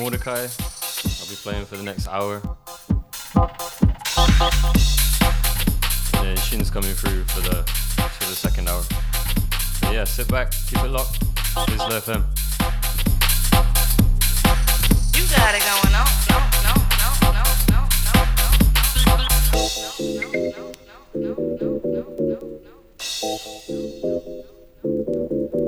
Mordecai. I'll be playing for the next hour. And then Shin's coming through for the for the second hour. So yeah, sit back, keep it locked. VISLA FM. You got it going on. No, no, no, no, no, no, no. No, no, no, no, no, no, no. You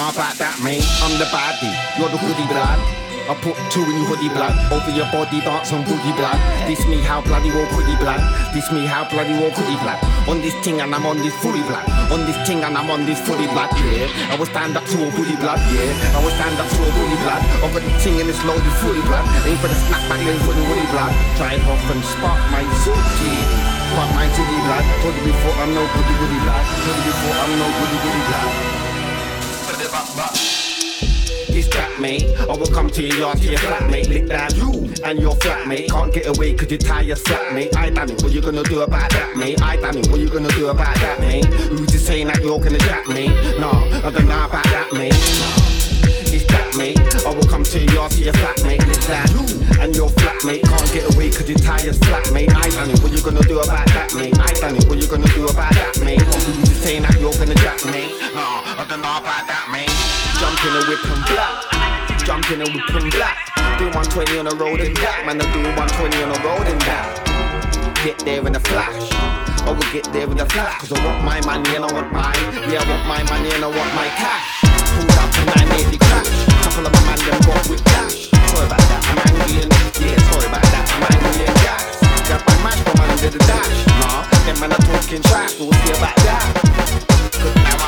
know about that mate. I'm the baddie, you're the goodie blood. I put two in your hoodie blood over your body, dance on boogie blood. This me how bloody well pretty blood. This me how bloody well pretty blood. On this thing and I'm on this fully blood. On this thing and I'm on this fully blood. Yeah, I will stand up to a hoodie blood. Yeah, I will stand up to a hoodie blood. Over the thing and it's loaded fully blood. Ain't for the snapback, ain't for the woody blood. Drive off and spark my Suzuki. Spark my city blood. Told you before I'm no goody goody blood. Told you before I'm no goody goody blood. That mate. I will come to your yard to your flatmate. Lick down you and your flatmate. Can't get away cause you tie your slap mate. I damn it, what you gonna do about that mate? I damn it, what you gonna do about that mate? Who's just saying that you're gonna jack mate? No, I don't know about that mate. It's that mate. I will come to your yard to your flatmate. Lick down you and your flatmate. Can't get away cause you tie your slap mate. I damn it, what you gonna do about that mate? I damn it, what you gonna do about that mate? You just saying that you're gonna jack mate? No, I don't know about that mate. Jump in a whip and black. Jump in a whip and black. Do 120 on the road and back. Man, I'm doing 120 on the road and back. Get there in a flash. I will get there in a flash. Cause I want my money and I want mine. Yeah, I want my money and I want my cash. Pulled up I nearly crash. Couple of my man them got with cash. Sorry about that, I'm angry and yeah, sorry about that, Got my match, man the dash. Nah, them man talking trash. We'll see about that.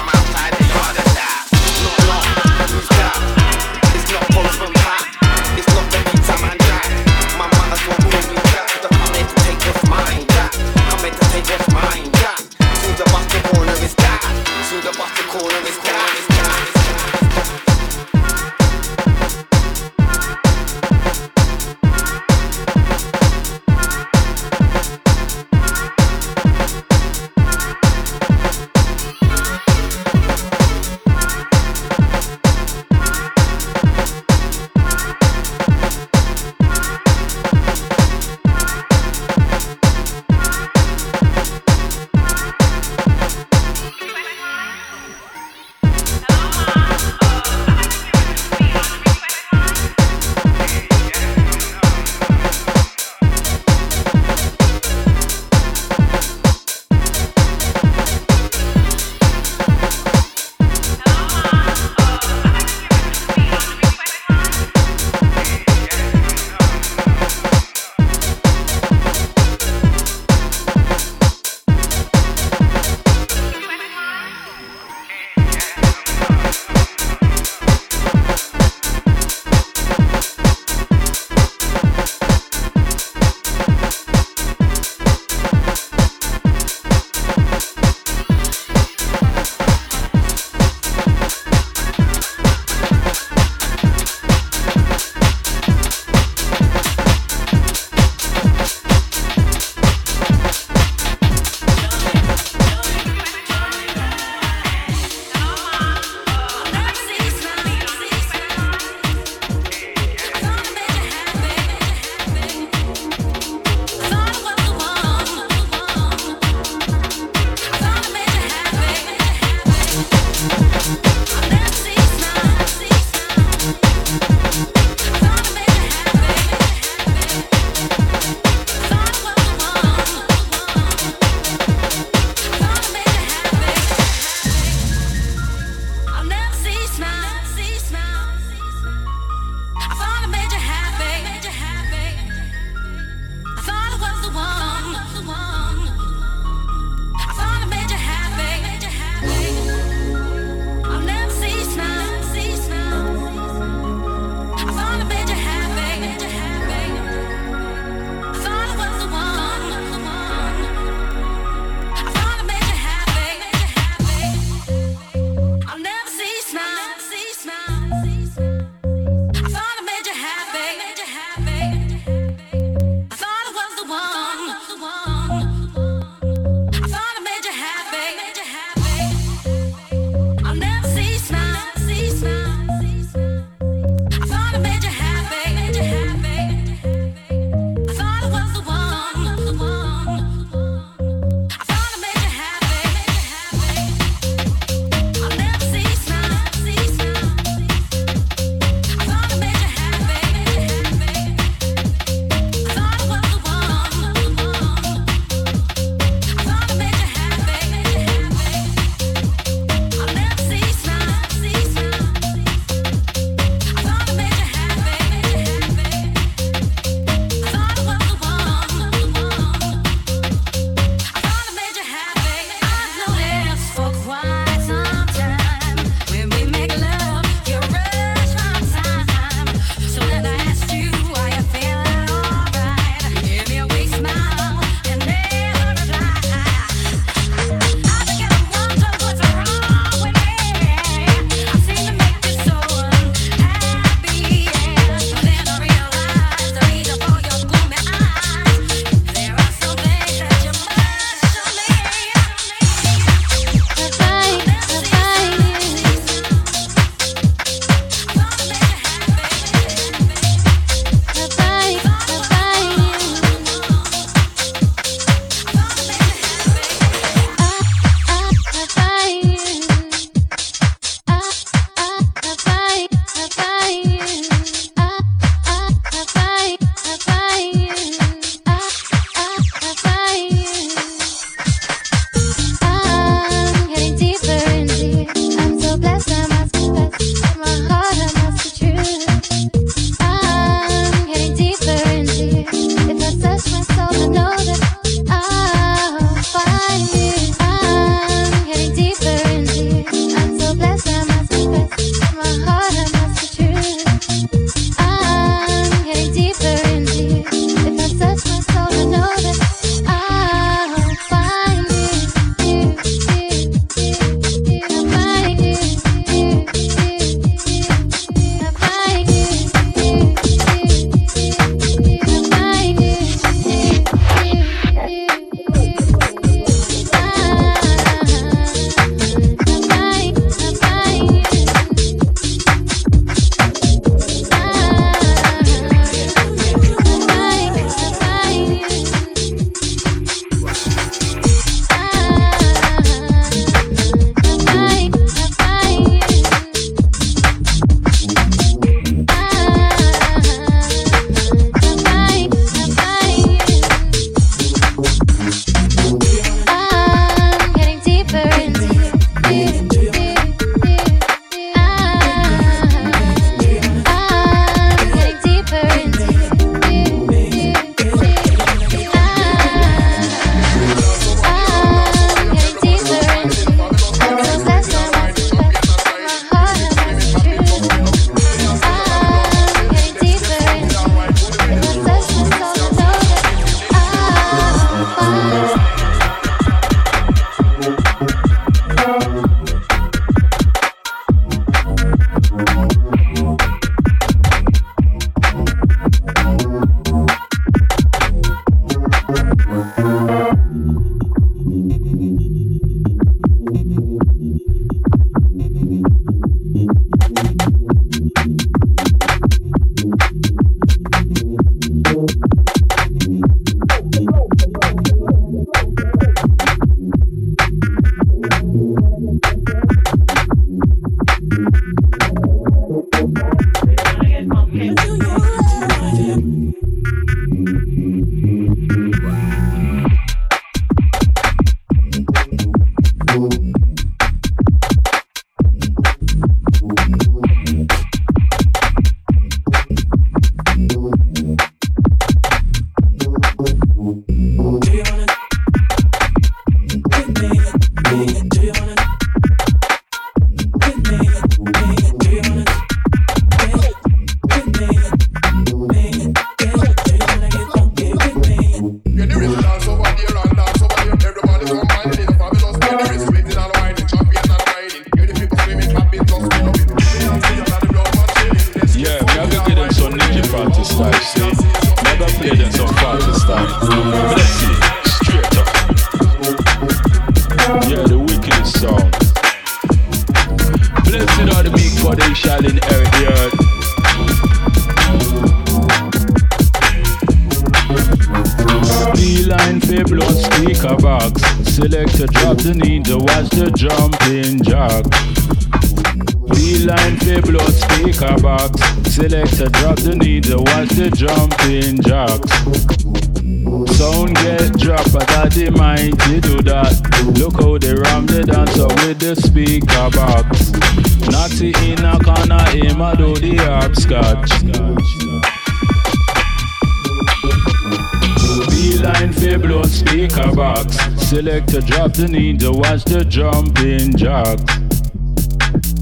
Jacks.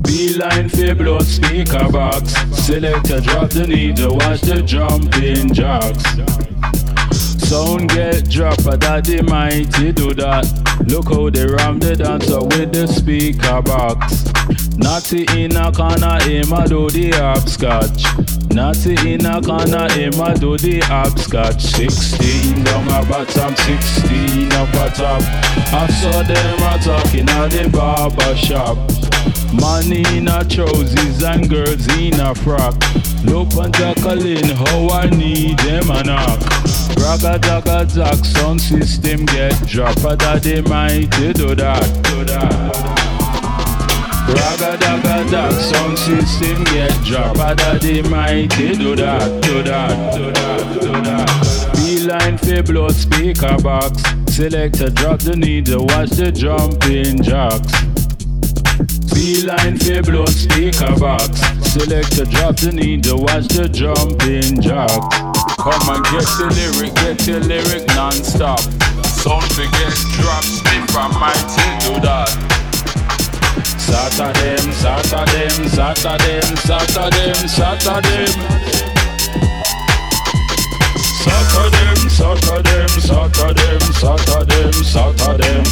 B-line for blood speaker box. Selector drop the need to watch the jumping jacks. Sound get drop, but that the mighty do that. Look how they ram the dancer with the speaker box. Natty in a corner, him a do the hopscotch. Natty in a corner, him a do the hopscotch. 16 down a bottom, 16 up a top. I saw them a talking at the barber shop. Man in a trousers and girls in a frock. Look and Jacqueline, how I need them a knock. Ragga dagga zack, sound system get drop. But they mighty do that, do that. Zack, sound system get drop. But they mighty do that, do that, do that, do that. B-line for blood speaker box. Selector drop the needle, watch the jumping jacks. B-line for blood speaker box. Selector drop the needle, watch the jumping jacks. Come and get the lyric, get the lyric non-stop. Sound forget drop, stiff and mighty do that. Saturday, Saturday, Saturday, Saturday, Saturday. Saturday, Saturday, Saturday, Saturday, Saturday.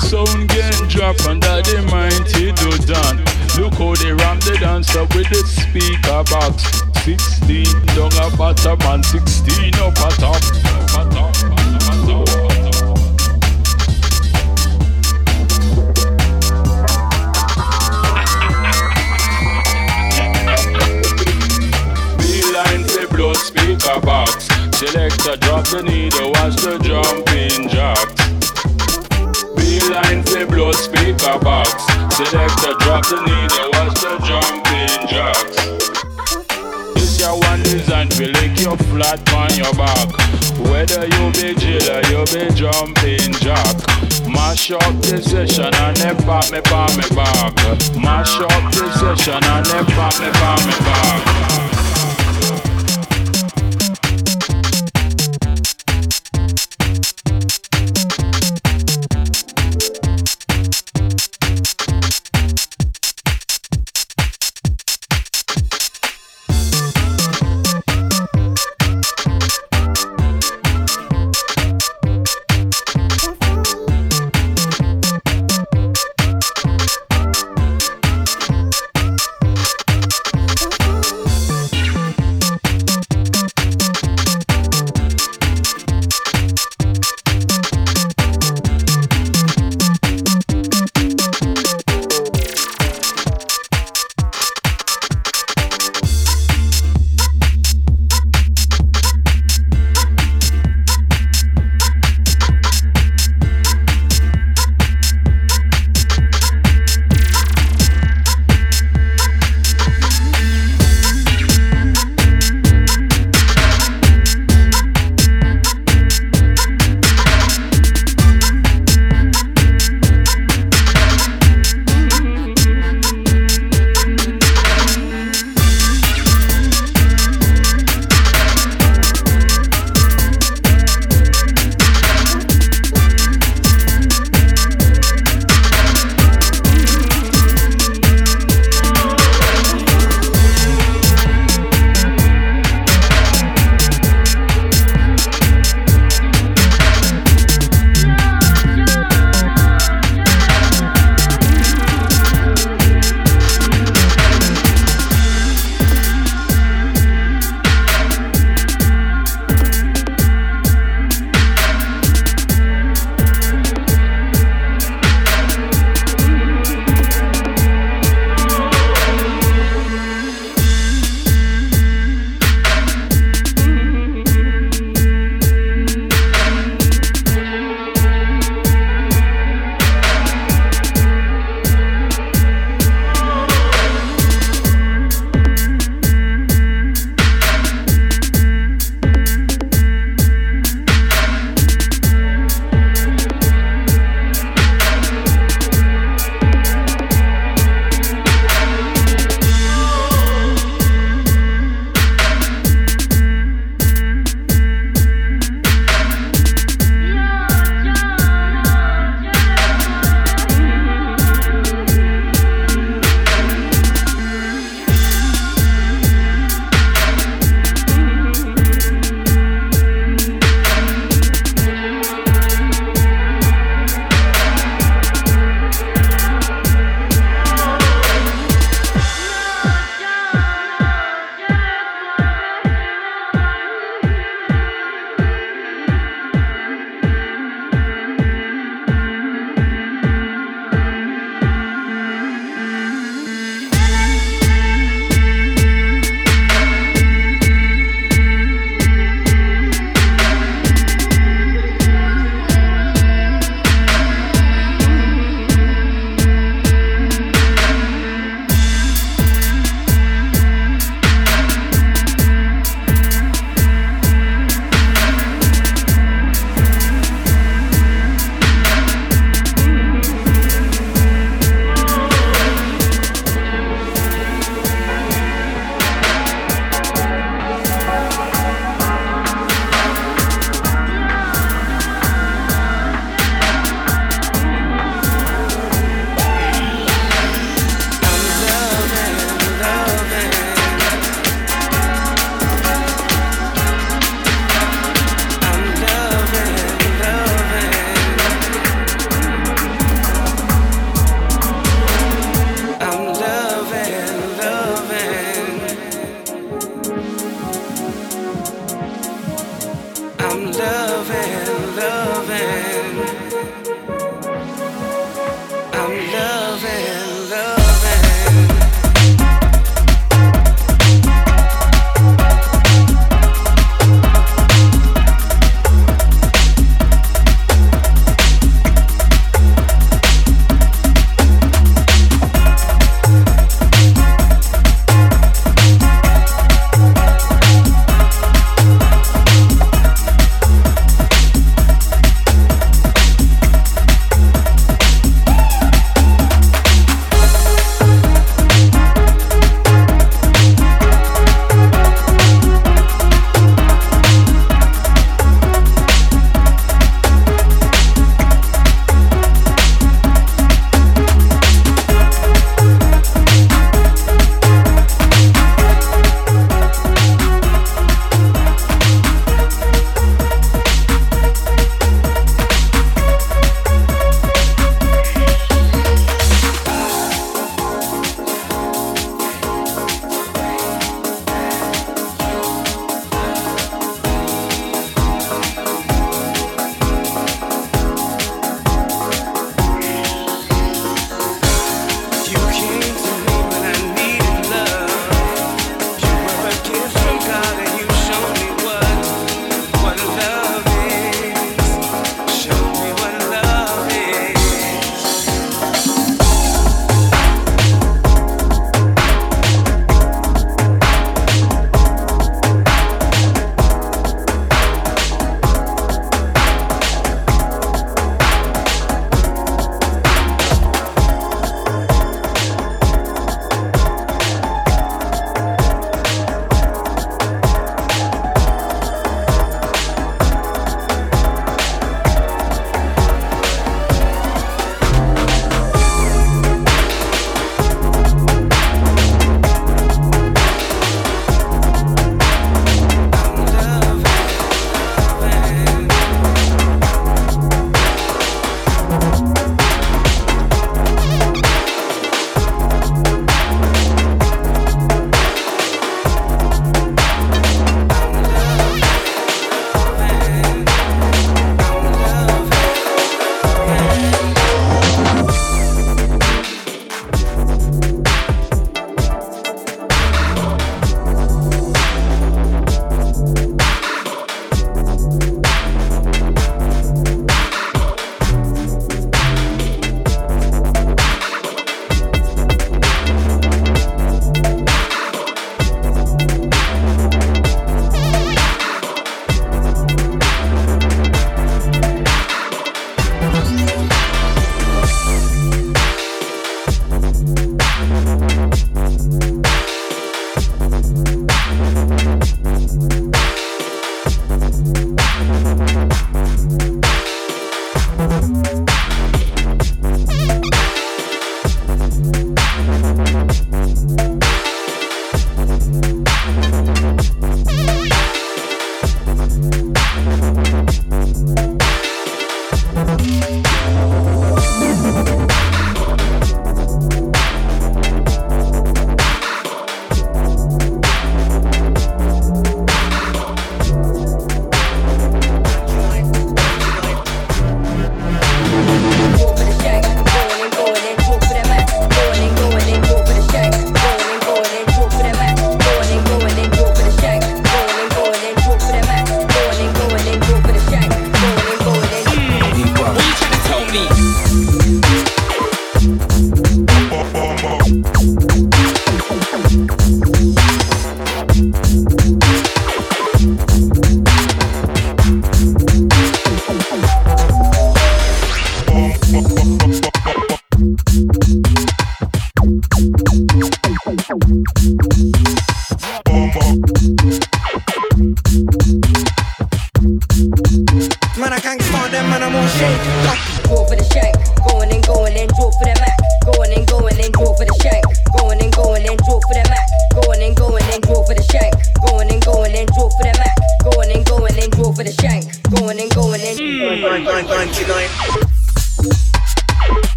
Sound get drop under the mighty do done. Look how they ram the dancer with the speaker box. 16 down a bottom and 16 up a top. Up a top, box. Selector drop the needle, watch the jumping jacks. B-line for blood speaker box. Selector drop the needle, watch the jumping jacks. This your one design for lick your flat on your back. Whether you be jailer, you be jumping jack. Mash up the session and then pop me, pop me back. Mash up the session and then pop me, pop me back.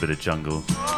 Bit of jungle.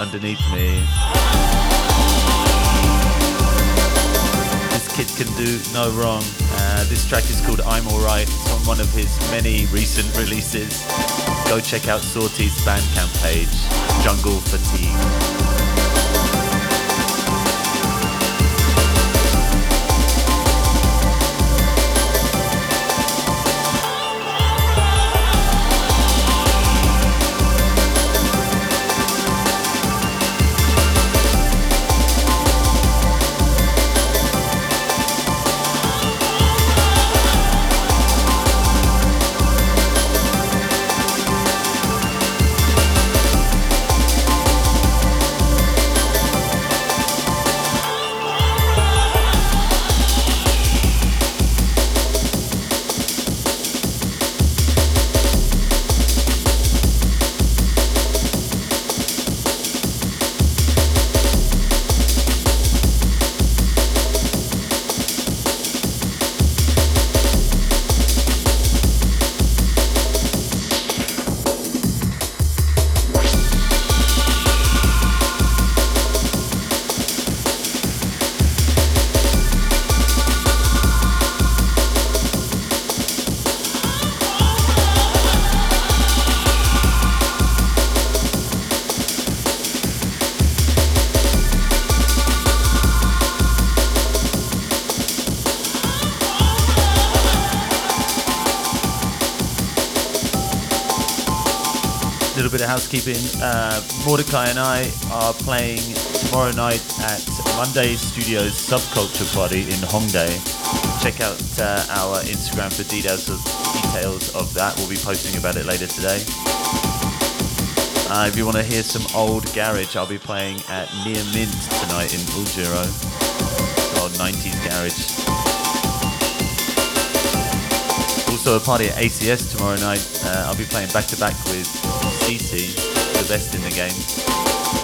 Underneath me. This kid can do no wrong. Uh, this track is called I'm Alright. It's on one of his many recent releases. Go check out Sawteeth's Bandcamp page, Jungle Fatigue. Housekeeping. Uh, Mordecai and I are playing tomorrow night at Monday Studios Subculture Party in Hongdae. Check out uh, our Instagram for details of, details of that. We'll be posting about it later today. Uh, if you want to hear some old garage, I'll be playing at Near Mint tonight in Bulgaro. Old 90s garage. Also a party at ACS tomorrow night. Uh, I'll be playing back to back with CC, best in the game.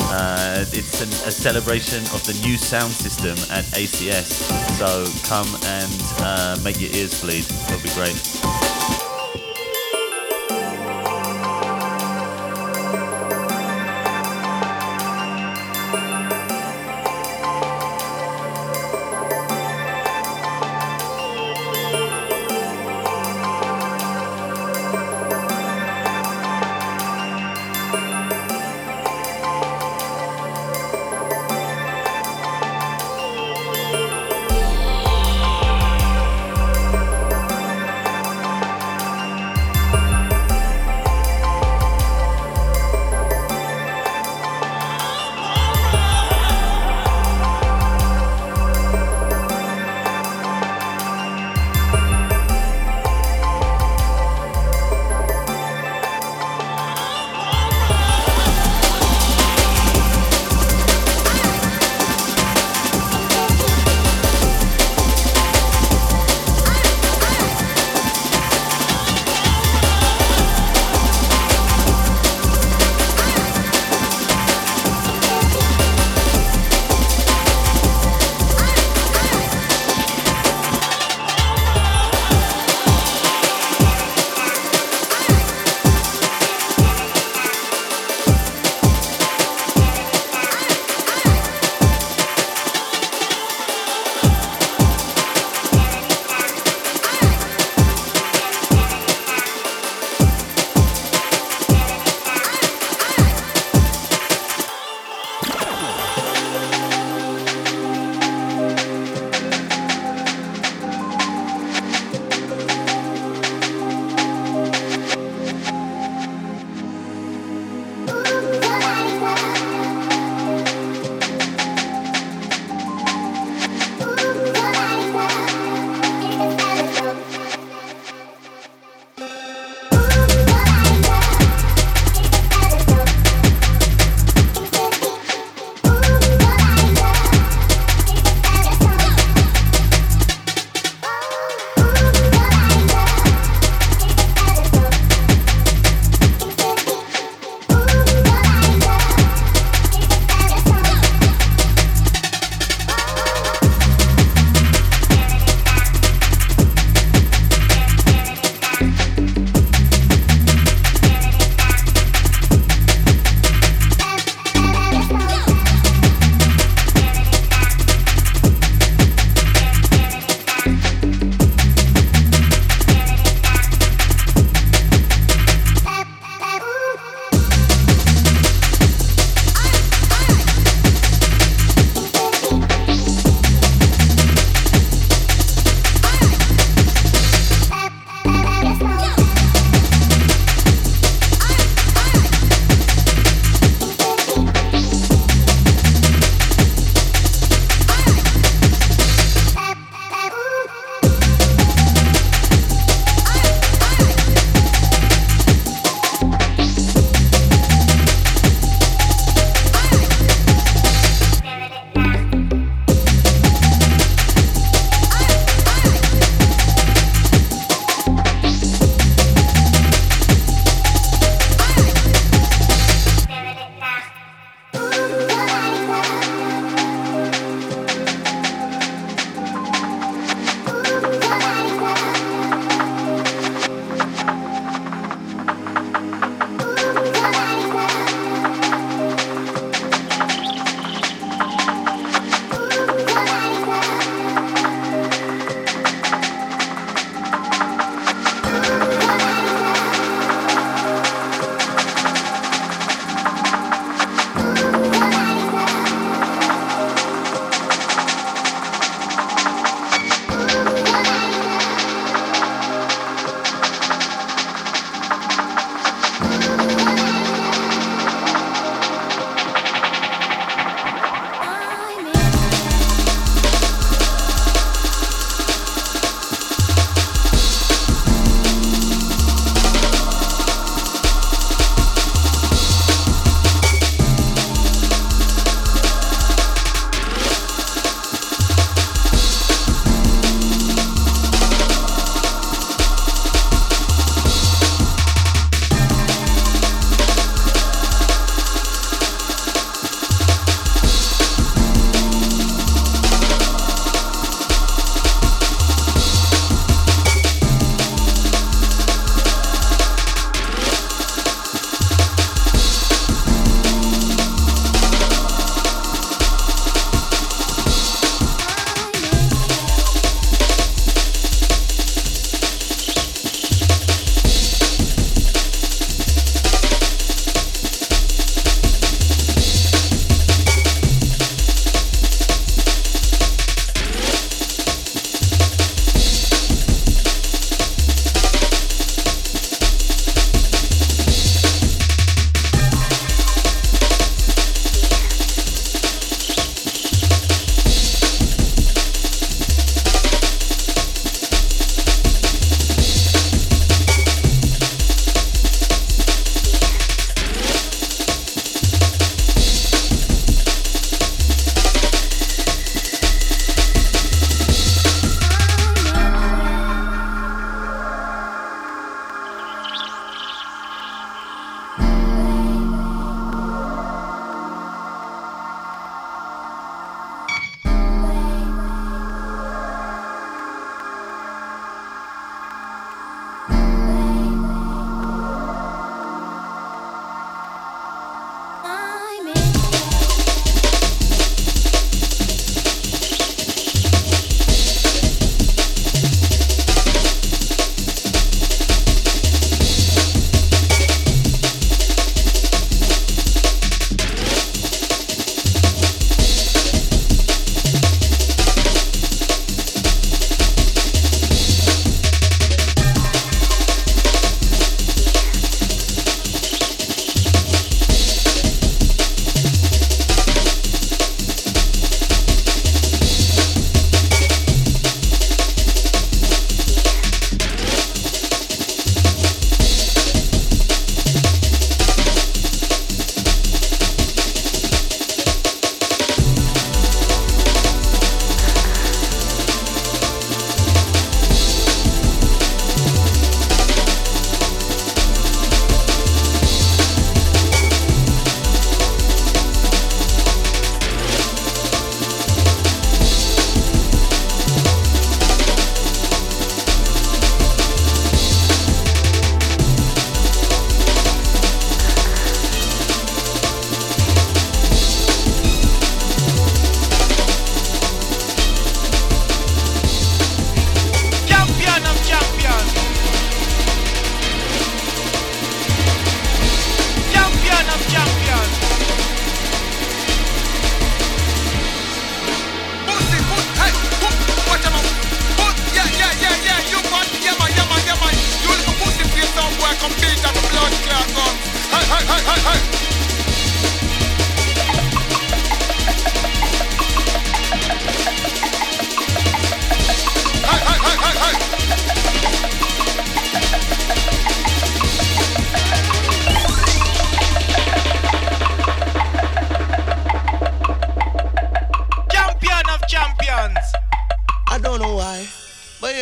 Uh, it's an, a celebration of the new sound system at ACS. So come and uh, make your ears bleed. It'll be great.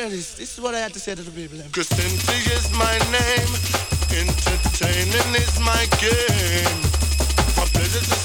there it is. This is what I had to say to the people. Christenty is my name. Entertaining is my game. My pleasure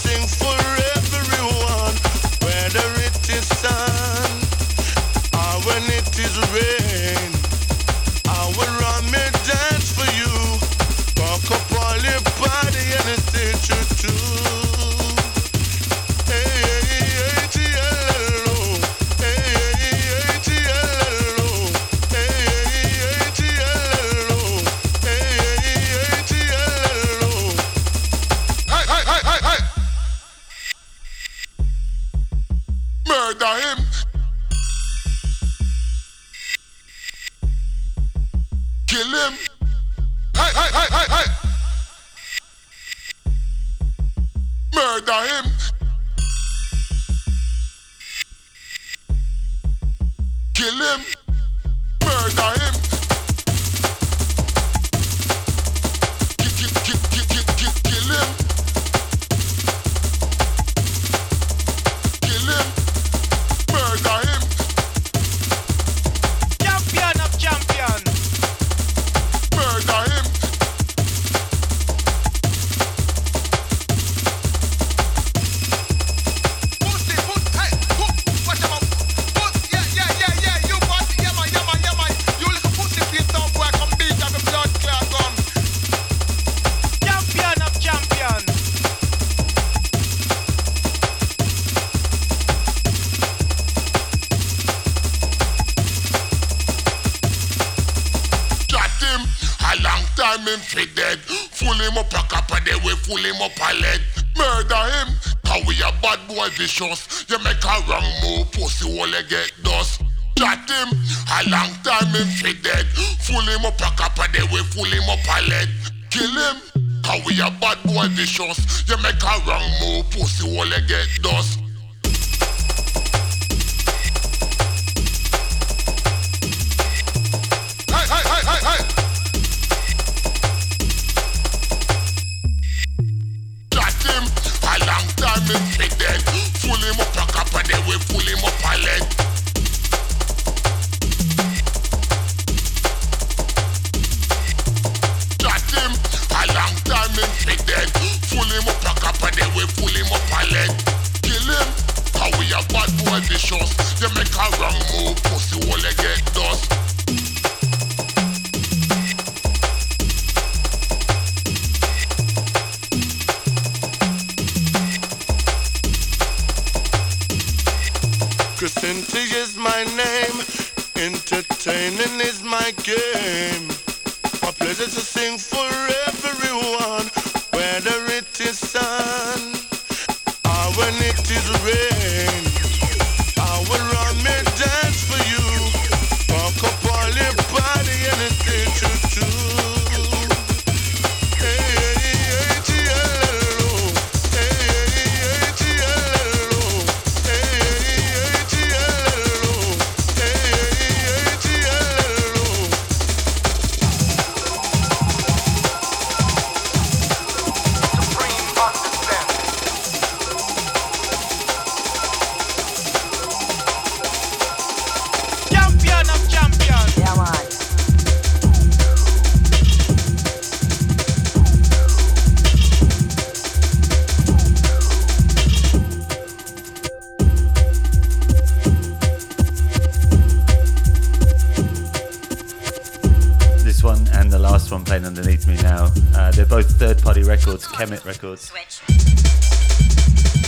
underneath me now. Uh, they're both third party records, Kemet Records.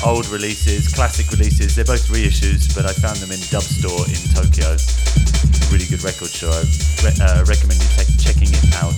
Old releases, classic releases, they're both reissues, but I found them in Dub Store in Tokyo. Really good record show. I re- uh, recommend you te- checking it out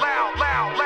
loud, loud, loud,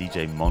DJ Mongoose.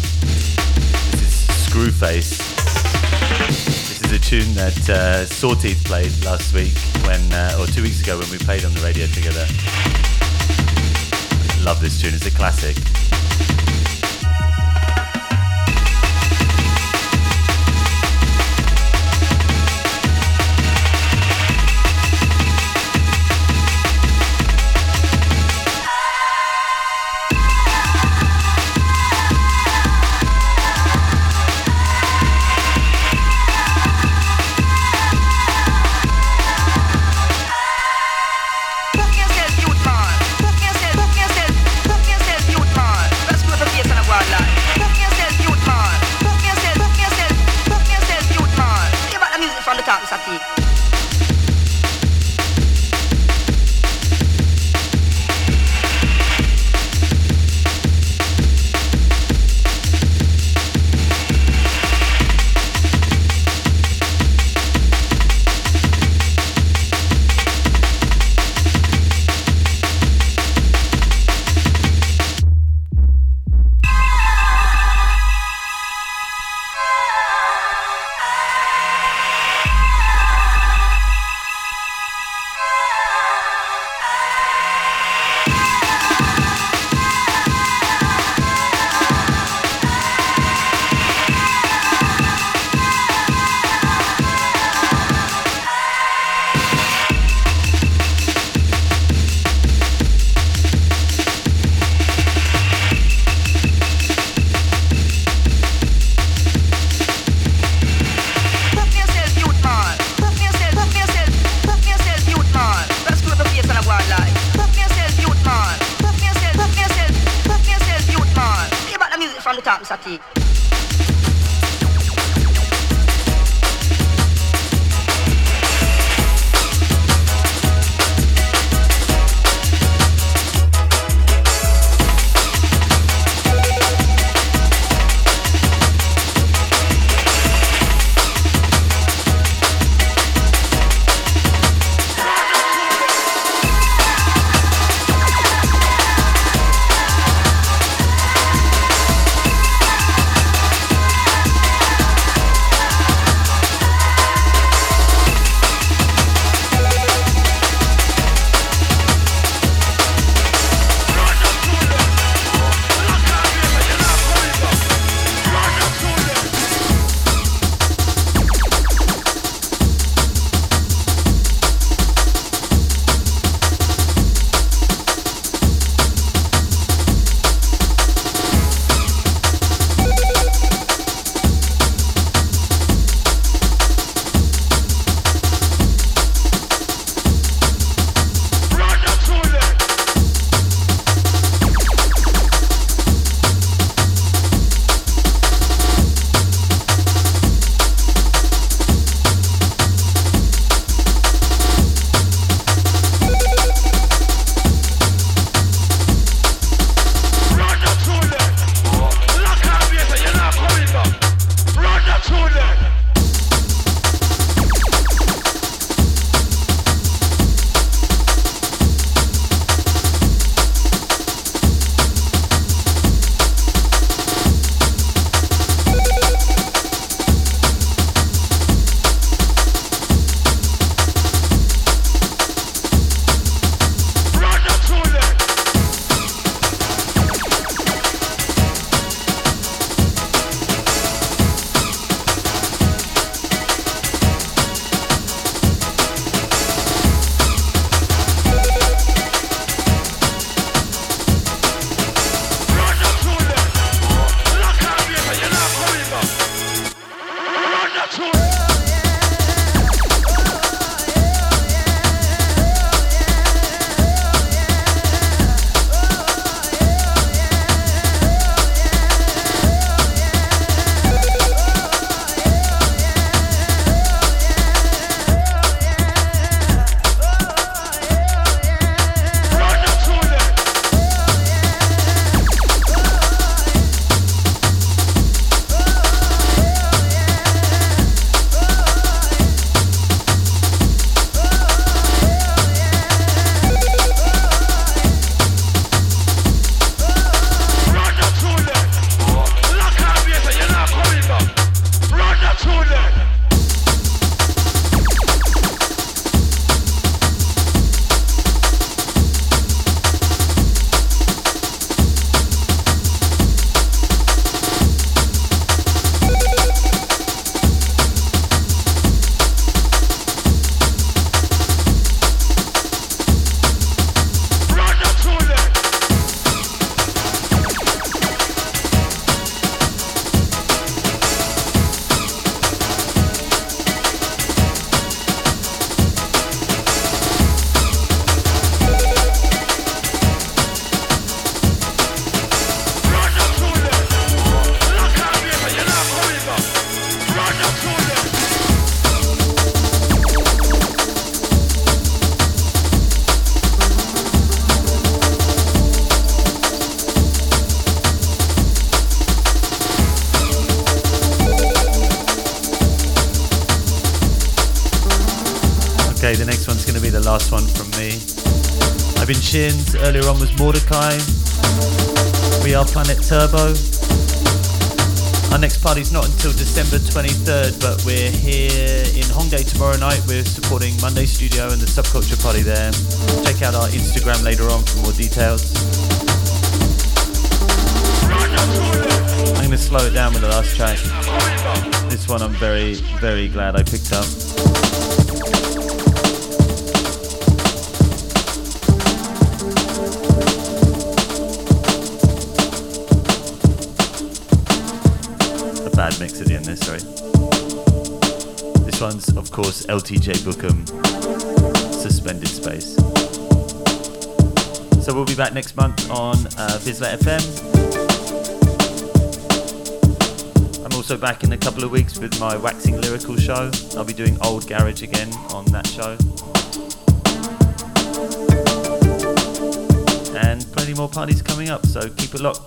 This is Screwface. This is a tune that uh, Sawteeth played last week when, uh, or two weeks ago when we played on the radio together. Love this tune, it's a classic. 23rd, but we're here in Hongdae tomorrow night. We're supporting Monday Studio and the Subculture Party there. Check out our Instagram later on for more details. I'm going to slow it down with the last track. This one I'm very, very glad I picked up. Of course, LTJ Bukem, Suspended Space. So we'll be back next month on uh, VISLA FM. I'm also back in a couple of weeks with my Waxing Lyrical show. I'll be doing Old Garage again on that show. And plenty more parties coming up, so keep it locked.